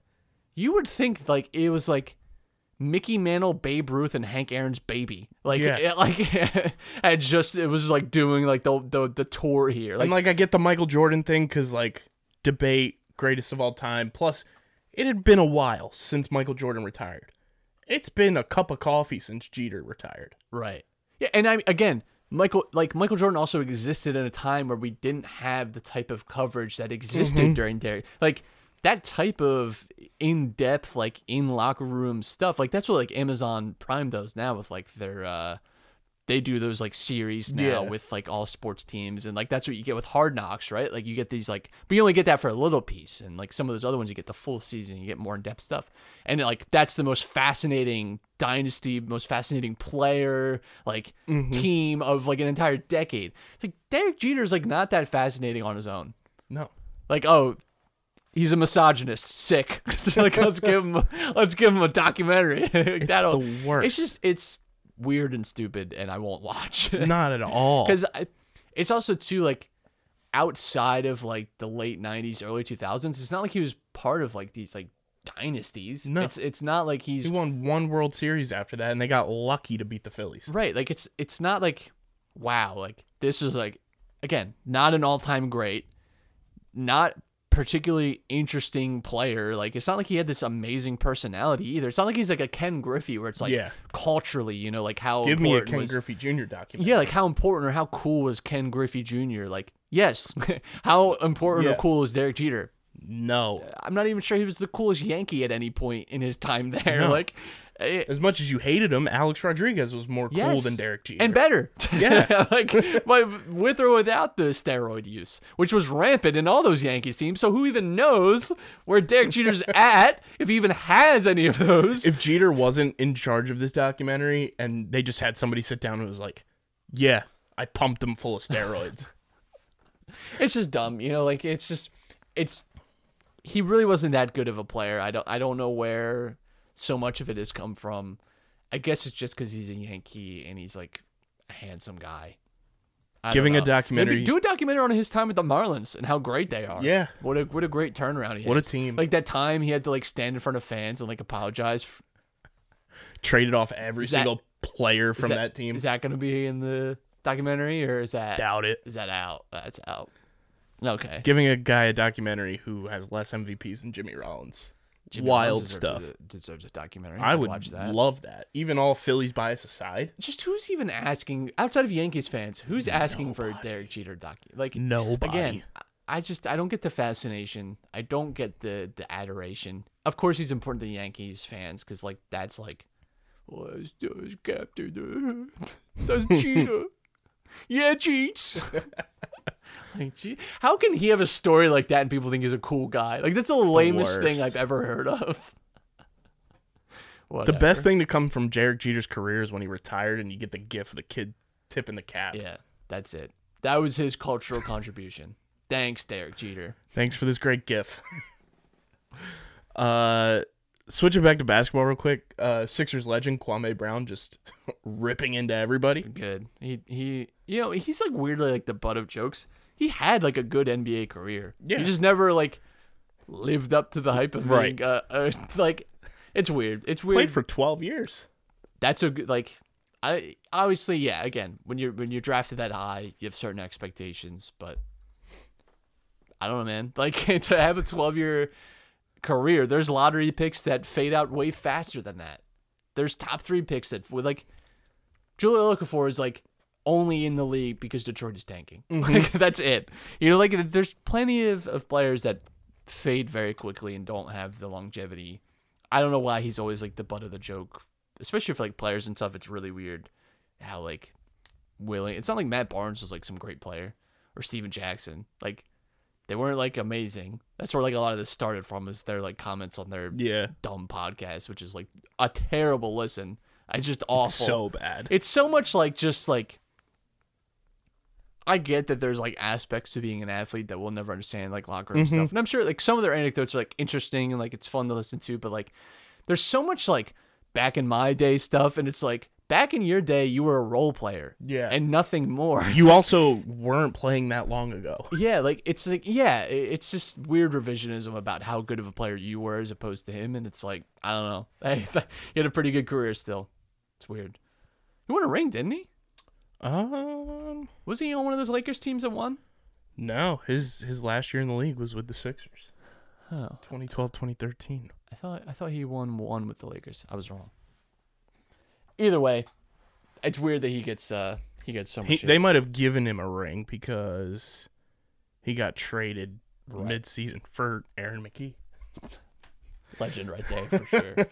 you would think like it was like Mickey Mantle, Babe Ruth, and Hank Aaron's baby. Like, Yeah. it, like, had just it was like doing like the the, the tour here. Like, and like I get the Michael Jordan thing because like debate greatest of all time. Plus, it had been a while since Michael Jordan retired. It's been a cup of coffee since Jeter retired. Right. Yeah, and I again, Michael like Michael Jordan also existed in a time where we didn't have the type of coverage that existed mm-hmm. during Derek. Like that type of in-depth like in locker room stuff. Like that's what like Amazon Prime does now with like their uh they do those like series now Yeah. with like all sports teams and like that's what you get with Hard Knocks, right? Like you get these like but you only get that for a little piece and like some of those other ones you get the full season, you get more in-depth stuff. And like that's the most fascinating dynasty, most fascinating player, like team of like an entire decade. It's like Derek Jeter's like not that fascinating on his own. No. Like, oh, he's a misogynist, sick. Just like let's give him let's give him a documentary. It's That'll the worst. it's just it's weird and stupid and I won't watch. Not at all. because it's also too like outside of like the late 90s early 2000s it's not like he was part of like these like dynasties No. it's it's not like he's he won one World Series after that, and they got lucky to beat the Phillies. right like it's it's not like wow like this is like again not an all-time great not particularly interesting player like it's not like he had this amazing personality either it's not like he's like a ken griffey where it's like Yeah. culturally you know like how Give me a Ken was- Griffey Jr. document. Yeah, like how important or how cool was Ken Griffey Jr.? Like, yes, how important or cool is Derek Jeter? No. I'm not even sure he was the coolest Yankee at any point in his time there. No. Like, Eh, As much as you hated him, Alex Rodriguez was more cool than Derek Jeter. and better. Yeah. like my, with or without the steroid use, which was rampant in all those Yankees teams. So who even knows where Derek Jeter's at if he even has any of those? if Jeter wasn't in charge of this documentary and they just had somebody sit down and was like, "Yeah, I pumped him full of steroids." it's just dumb, you know. Like it's just it's he really wasn't that good of a player. I don't I don't know where so much of it has come from. I guess it's just because he's a Yankee and he's like a handsome guy. I Giving a documentary- Maybe do a documentary on his time with the Marlins and how great they are. Yeah. what a what a great turnaround he What a team. Like that time he had to like stand in front of fans and like apologize. f- Traded off every that- single player from that, team. Is that going to be in the documentary or is that Doubt it. is that out? That's out. Okay. Giving a guy a documentary who has less MVPs than Jimmy Rollins. Jimmy Wild Rollins stuff. deserves a, deserves a documentary. I I'd would watch that. love that. Even all Phillies bias aside. Just who's even asking outside of Yankees fans? Who's asking for a Derek Jeter doc? Like Nobody. Again, I- I just I don't get the fascination. I don't get the the adoration. Of course, he's important to Yankees fans because like that's like, well, it's, it's Captain, uh, that's Jeter. Yeah, cheats. like, gee, how can he have a story like that and people think he's a cool guy? Like that's the lamest thing. I've ever heard of. The best thing to come from Derek Jeter's career is when he retired and you get the gif of the kid tipping the cap. Yeah, that's it. That was his cultural contribution. Thanks, Derek Jeter. Thanks for this great gif. uh switching back to basketball real quick. Uh Sixers legend Kwame Brown just ripping into everybody. Good. He he you know, he's like weirdly like the butt of jokes. He had like a good NBA career. Yeah. He just never like lived up to the hype of Right. being uh, uh like it's weird. It's weird. Played for 12 years. That's a good like I obviously yeah, again, when you're when you're drafted that high, you have certain expectations, but I don't know, man. Like to have a 12 year career, there's lottery picks that fade out way faster than that. There's top three picks that with like Jahlil Okafor is like only in the league because Detroit is tanking. Mm-hmm. Like that's it. You know, like there's plenty of, of players that fade very quickly and don't have the longevity. I don't know why he's always like the butt of the joke, especially for like players and stuff. It's really weird how like willing. It's not like Matt Barnes was like some great player or Stephen Jackson. Like they weren't like amazing. That's where like a lot of this started from is their like comments on their Yeah. dumb podcast, which is like a terrible listen. I just awful. So bad. It's so much like just like I get that there's like aspects to being an athlete that we'll never understand, like locker room mm-hmm. stuff. And I'm sure like some of their anecdotes are like interesting and like it's fun to listen to, but like there's so much like back in my day stuff and it's like back in your day you were a role player. Yeah. And nothing more. You also weren't playing that long ago. Yeah, like it's like yeah, it's just weird revisionism about how good of a player you were as opposed to him, and it's like I don't know. Hey, he had a pretty good career still. It's weird. He won a ring, didn't he? Um Was he on one of those Lakers teams that won? no, his his last year in the league was with the Sixers. Oh, 2012, 2013. I thought I thought he won one with the Lakers. I was wrong. Either way, it's weird that he gets uh he gets so much. He, shit. they might have given him a ring because he got traded Right. mid-season for Aaron McKie. legend right there for sure.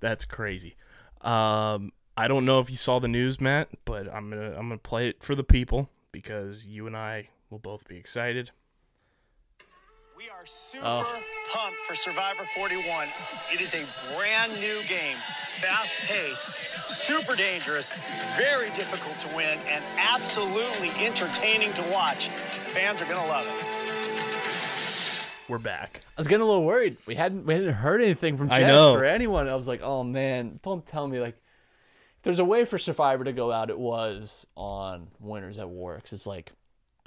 That's crazy. Um, I don't know if you saw the news, Matt, but I'm gonna I'm gonna play it for the people because you and I will both be excited. We are super Oh. pumped for Survivor 41. It is a brand new game, fast paced, super dangerous, very difficult to win, and absolutely entertaining to watch. Fans are going to love it. We're back. I was getting a little worried. We hadn't we hadn't heard anything from I Jeff or anyone. I was like, oh man, don't tell me like if there's a way for Survivor to go out, it was on Winners at War. 'cause it's like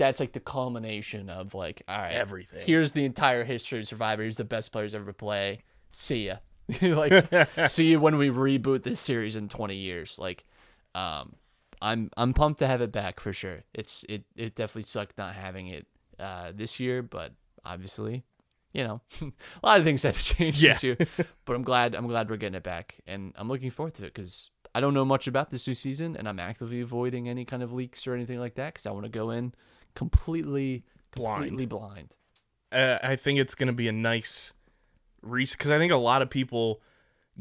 that's like the culmination of like, all right, Everything. Here's the entire history of Survivor. Here's the best players ever play. See ya. like see you when we reboot this series in 20 years. Like, um, I'm I'm pumped to have it back for sure. It's it it definitely sucked not having it uh this year, but obviously, you know, a lot of things had to change this year. But I'm glad I'm glad we're getting it back, and I'm looking forward to it because I don't know much about this new season, and I'm actively avoiding any kind of leaks or anything like that because I want to go in completely Blind. completely blind. Uh, I think it's gonna be a nice reset because I think a lot of people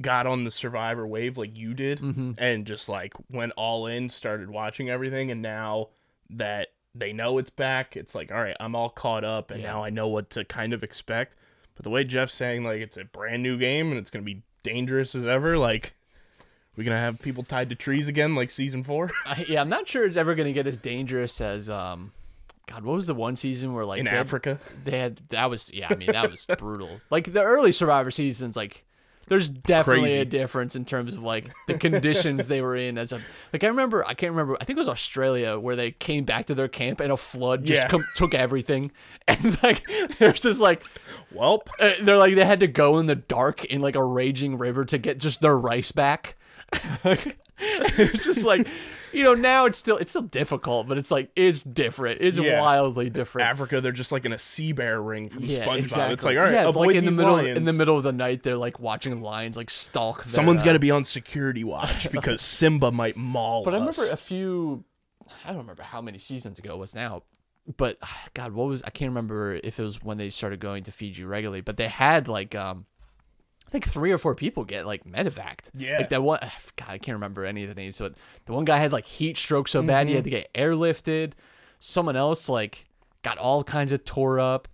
got on the Survivor wave like you did Mm-hmm. and just like went all in, started watching everything, and now that they know it's back, it's like, all right, I'm all caught up, and Yeah. now I know what to kind of expect. But the way Jeff's saying like it's a brand new game and it's gonna be dangerous as ever, like we gonna have people tied to trees again like season four I, yeah, I'm not sure it's ever gonna get as dangerous as um, God, what was the one season where like in they had- Africa. They had that was yeah, I mean that was brutal. Like the early Survivor seasons, like there's definitely Crazy. a difference in terms of like the conditions they were in as a like I remember I can't remember I think it was Australia where they came back to their camp and a flood just Yeah. com- took everything and like there's just like Welp. uh, they're like they had to go in the dark in like a raging river to get just their rice back. it's just like you know now it's still it's still difficult, but it's like it's different. It's Yeah. wildly different. Africa, they're just like in a sea bear ring from Yeah, SpongeBob. exactly. It's like, all right, yeah, avoid like in these the middle lions. in the middle of the night, they're like watching lions like stalk. Someone's uh, got to be on security watch because Simba might maul But I remember a few. I don't remember how many seasons ago it was now, but God, what was I can't remember if it was when they started going to Fiji regularly. But they had like um, I think three or four people get like medevaced. Yeah. like that one. God, I can't remember any of the names. But the one guy had like heat stroke so bad he had to get airlifted. Someone else like got all kinds of tore up.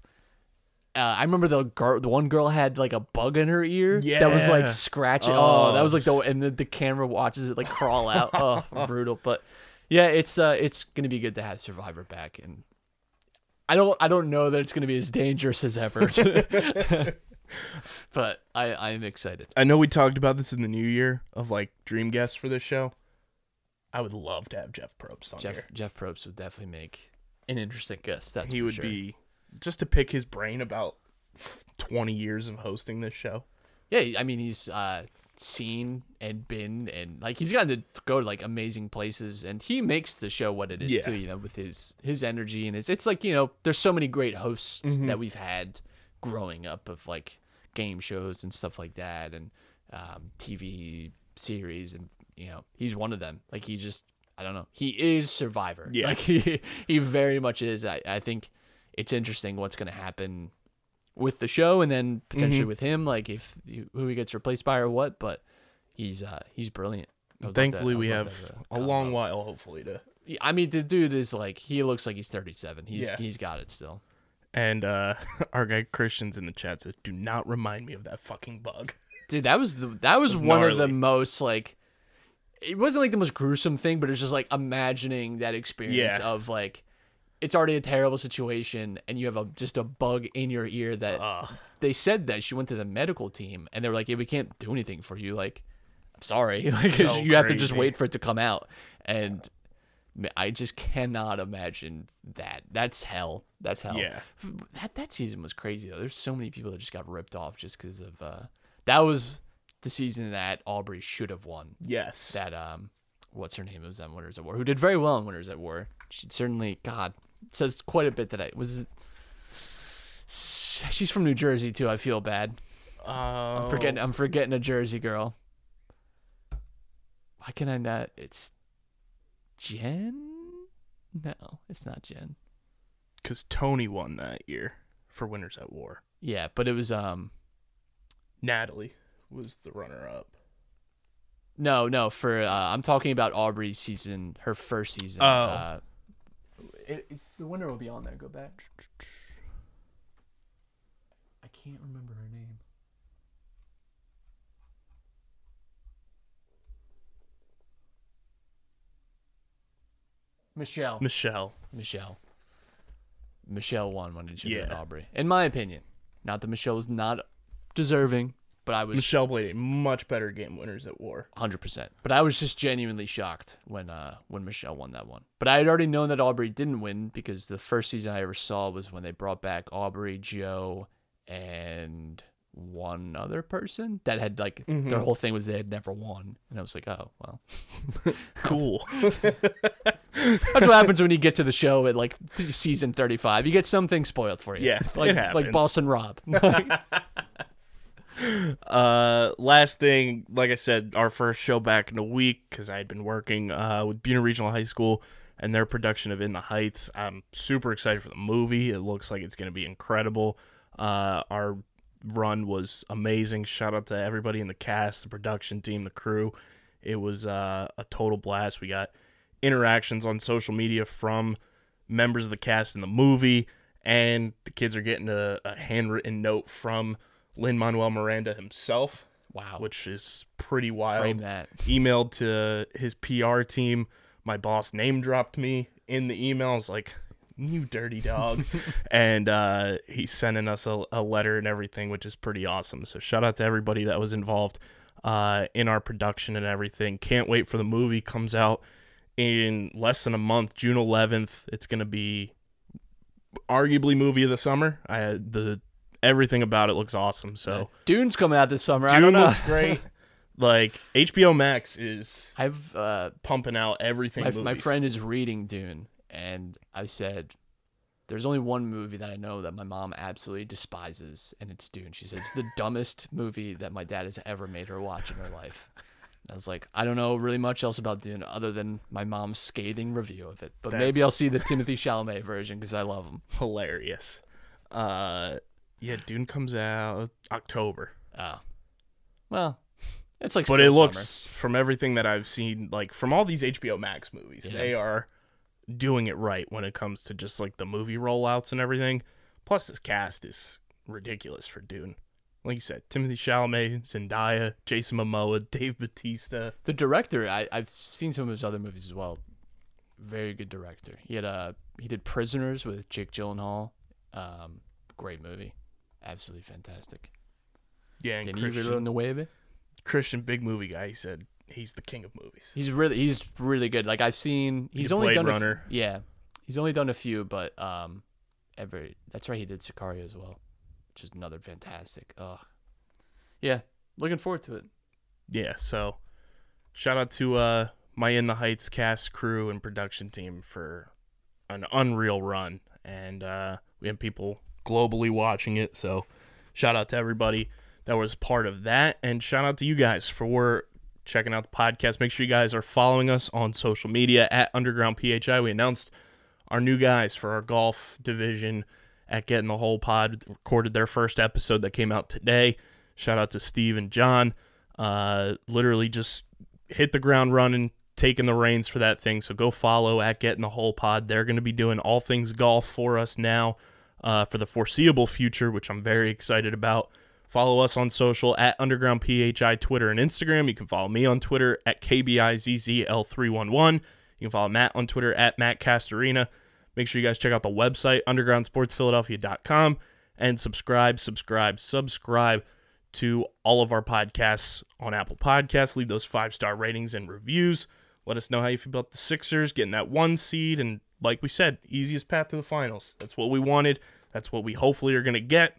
Uh, I remember the girl, the one girl had like a bug in her ear yeah. that was like scratching. Oh, that was like the Oh. and the, the camera watches it like crawl out. Oh, brutal. But yeah, it's uh, it's gonna be good to have Survivor back, and I don't I don't know that it's gonna be as dangerous as ever. but I I am excited. I know we talked about this in the new year of like dream guests for this show. I would love to have Jeff Probst on Jeff here. Jeff Probst would definitely make an interesting guest. That's he would sure. be just to pick his brain about 20 years of hosting this show. Yeah, I mean he's uh seen and been and like he's gotten to go to like amazing places and he makes the show what it is Yeah. too, you know, with his his energy and his it's like, you know, there's so many great hosts Mm-hmm. that we've had growing up of like game shows and stuff like that and um TV series and you know, he's one of them. Like he just I don't know. He is Survivor. Yeah. Like he he very much is. I, I think it's interesting what's gonna happen with the show and then potentially Mm-hmm. with him, like if who he gets replaced by or what. But he's uh he's brilliant. I would love that- Thankfully, we have uh, a long while, hopefully, to. I mean, the dude is like he looks like he's 37. He's Yeah. he's got it still. And uh our guy Christian's in the chat says, "Do not remind me of that fucking bug." Dude, that was the that was, was one of the most like. It wasn't like the most gruesome thing, but it's just like imagining that experience Yeah. of like, it's already a terrible situation, and you have a just a bug in your ear that Ugh. they said that she went to the medical team and they were like, "Yeah, we can't do anything for you. Like, I'm sorry, like So you have to just wait for it to come out." And I just cannot imagine that. That's hell. That's hell. Yeah. That that season was crazy though. There's so many people that just got ripped off just because of uh, that was the season that Aubrey should have won. Yes. That um, what's her name? It was on Winners at War, who did very well in Winners at War. She certainly, God, says quite a bit that I was. She's from New Jersey too. I feel bad. Oh. I'm forgetting. I'm forgetting a Jersey girl. Why can I not? It's Jen. No, it's not Jen. because Tony won that year for Winners at War. Yeah, but it was um. Natalie was the runner-up. No, no. For uh, I'm talking about Aubrey's season, her first season. Oh. Uh, it, it- the winner will be on there. Go back. I can't remember her name. Michelle. Michelle. Michelle. Michelle won when it should have been Aubrey. In my opinion. Not that Michelle was not deserving, but I was Michelle played a much better game. Winners at War. hundred percent. But I was just genuinely shocked when uh when Michelle won that one. But I had already known that Aubrey didn't win because the first season I ever saw was when they brought back Aubrey, Joe, and one other person that had like their whole thing was they had never won, and I was like, oh well, Cool. that's what happens when you get to the show at like th- season thirty five. You get something spoiled for you. Yeah, like it like happens. Boston Rob. Uh, last thing, like I said, our first show back in a week because I had been working uh, with Buena Regional High School and their production of In the Heights. I'm super excited for the movie. It looks like it's going to be incredible. Uh, our run was amazing. Shout out to everybody in the cast, the production team, the crew. It was uh, a total blast. We got interactions on social media from members of the cast in the movie, and the kids are getting a, a handwritten note from Lin Manuel Miranda himself, Wow. which is pretty wild frame that? emailed to his PR team. My boss name dropped me in the emails, like, you dirty dog. and uh, he's sending us a, a letter and everything, which is pretty awesome. So shout out to everybody that was involved uh, in our production and everything. Can't wait for the movie. Comes out in less than a month, June 11th. It's going to be arguably movie of the summer. I the everything about it looks awesome. So Dune's coming out this summer. I Dune looks great. like HBO Max is I've uh, pumping out everything. my, my friend is reading Dune, and I said, "There's only one movie that I know that my mom absolutely despises, and it's Dune." She said it's the dumbest movie that my dad has ever made her watch in her life. I was like, I don't know really much else about Dune other than my mom's scathing review of it, but maybe I'll see the Timothée Chalamet version because I love him. hilarious. Uh, yeah, Dune comes out October, Oh, well, it's like, but it looks from everything that I've seen, like from all these HBO Max movies, Yeah. they are doing it right when it comes to just like the movie rollouts and everything. Plus, this cast is ridiculous for Dune. Like you said, Timothée Chalamet, Zendaya, Jason Momoa, Dave Bautista. The director, I, I've seen some of his other movies as well. Very good director. He had a he did Prisoners with Jake Gyllenhaal. Um, great movie, absolutely fantastic. Yeah, and Can you Christian, wave? Christian, big movie guy. He said he's the king of movies. He's really he's really good. Like I've seen, he's only Blade done a Runner. yeah, he's only done a few, but um, every that's right. He did Sicario as well, which is another fantastic. Ugh, yeah, looking forward to it. yeah so shout out to uh my in the heights cast crew and production team for an unreal run and uh we have people globally watching it so shout out to everybody that was part of that and shout out to you guys for checking out the podcast make sure you guys are following us on social media at underground phi we announced our new guys for our golf division at Getting the Whole Pod recorded their first episode that came out today. Shout out to Steve and John. Uh, literally just hit the ground running, taking the reins for that thing. So go follow at Getting the Whole Pod. They're going to be doing all things golf for us now uh, for the foreseeable future, which I'm very excited about. Follow us on social at Underground PHI, Twitter, and Instagram. You can follow me on Twitter at KBIZZL311. You can follow Matt on Twitter at Matt Castorina. Make sure you guys check out the website, undergroundsportsphiladelphia.com, and subscribe, subscribe, subscribe to all of our podcasts on Apple Podcasts. Leave those five star ratings and reviews. Let us know how you feel about the Sixers getting that one seed. And like we said, easiest path to the finals. That's what we wanted. That's what we hopefully are going to get.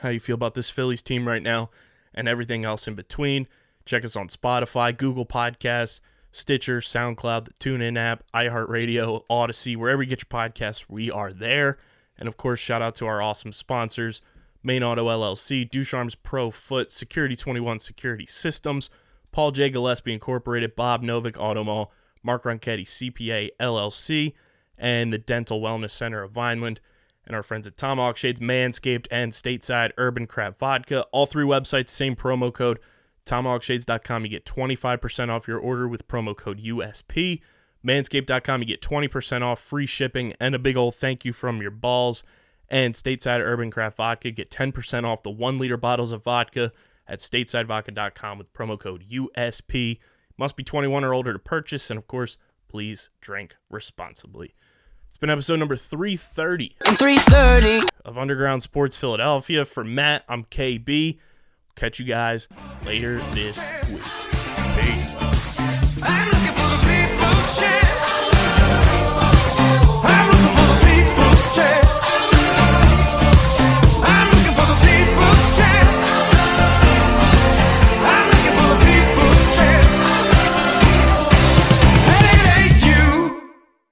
How you feel about this Phillies team right now and everything else in between. Check us on Spotify, Google Podcasts, Stitcher, SoundCloud, the TuneIn app, iHeartRadio, Audacy, wherever you get your podcasts, we are there. And of course, shout out to our awesome sponsors, Main Auto LLC, Ducharme's Pro Foot, Security 21 Security Systems, Paul J. Gillespie Incorporated, Bob Novick Auto Mall, Mark Ronchetti CPA LLC, and the Dental Wellness Center of Vineland, and our friends at Tomahawk Shades, Manscaped, and Stateside Urban Craft Vodka. All three websites, same promo code, tomahawkshades.com. You get 25% off your order with promo code USP. Manscaped.com, you get 20% off, free shipping, and a big old thank you from your balls. And Stateside Urban Craft Vodka, get 10% off the one liter bottles of vodka at statesidevodka.com with promo code USP. Must be 21 or older to purchase, and of course, please drink responsibly. It's been episode number 330 330. of Underground Sports Philadelphia. For Matt, I'm KB. Catch you guys later this week.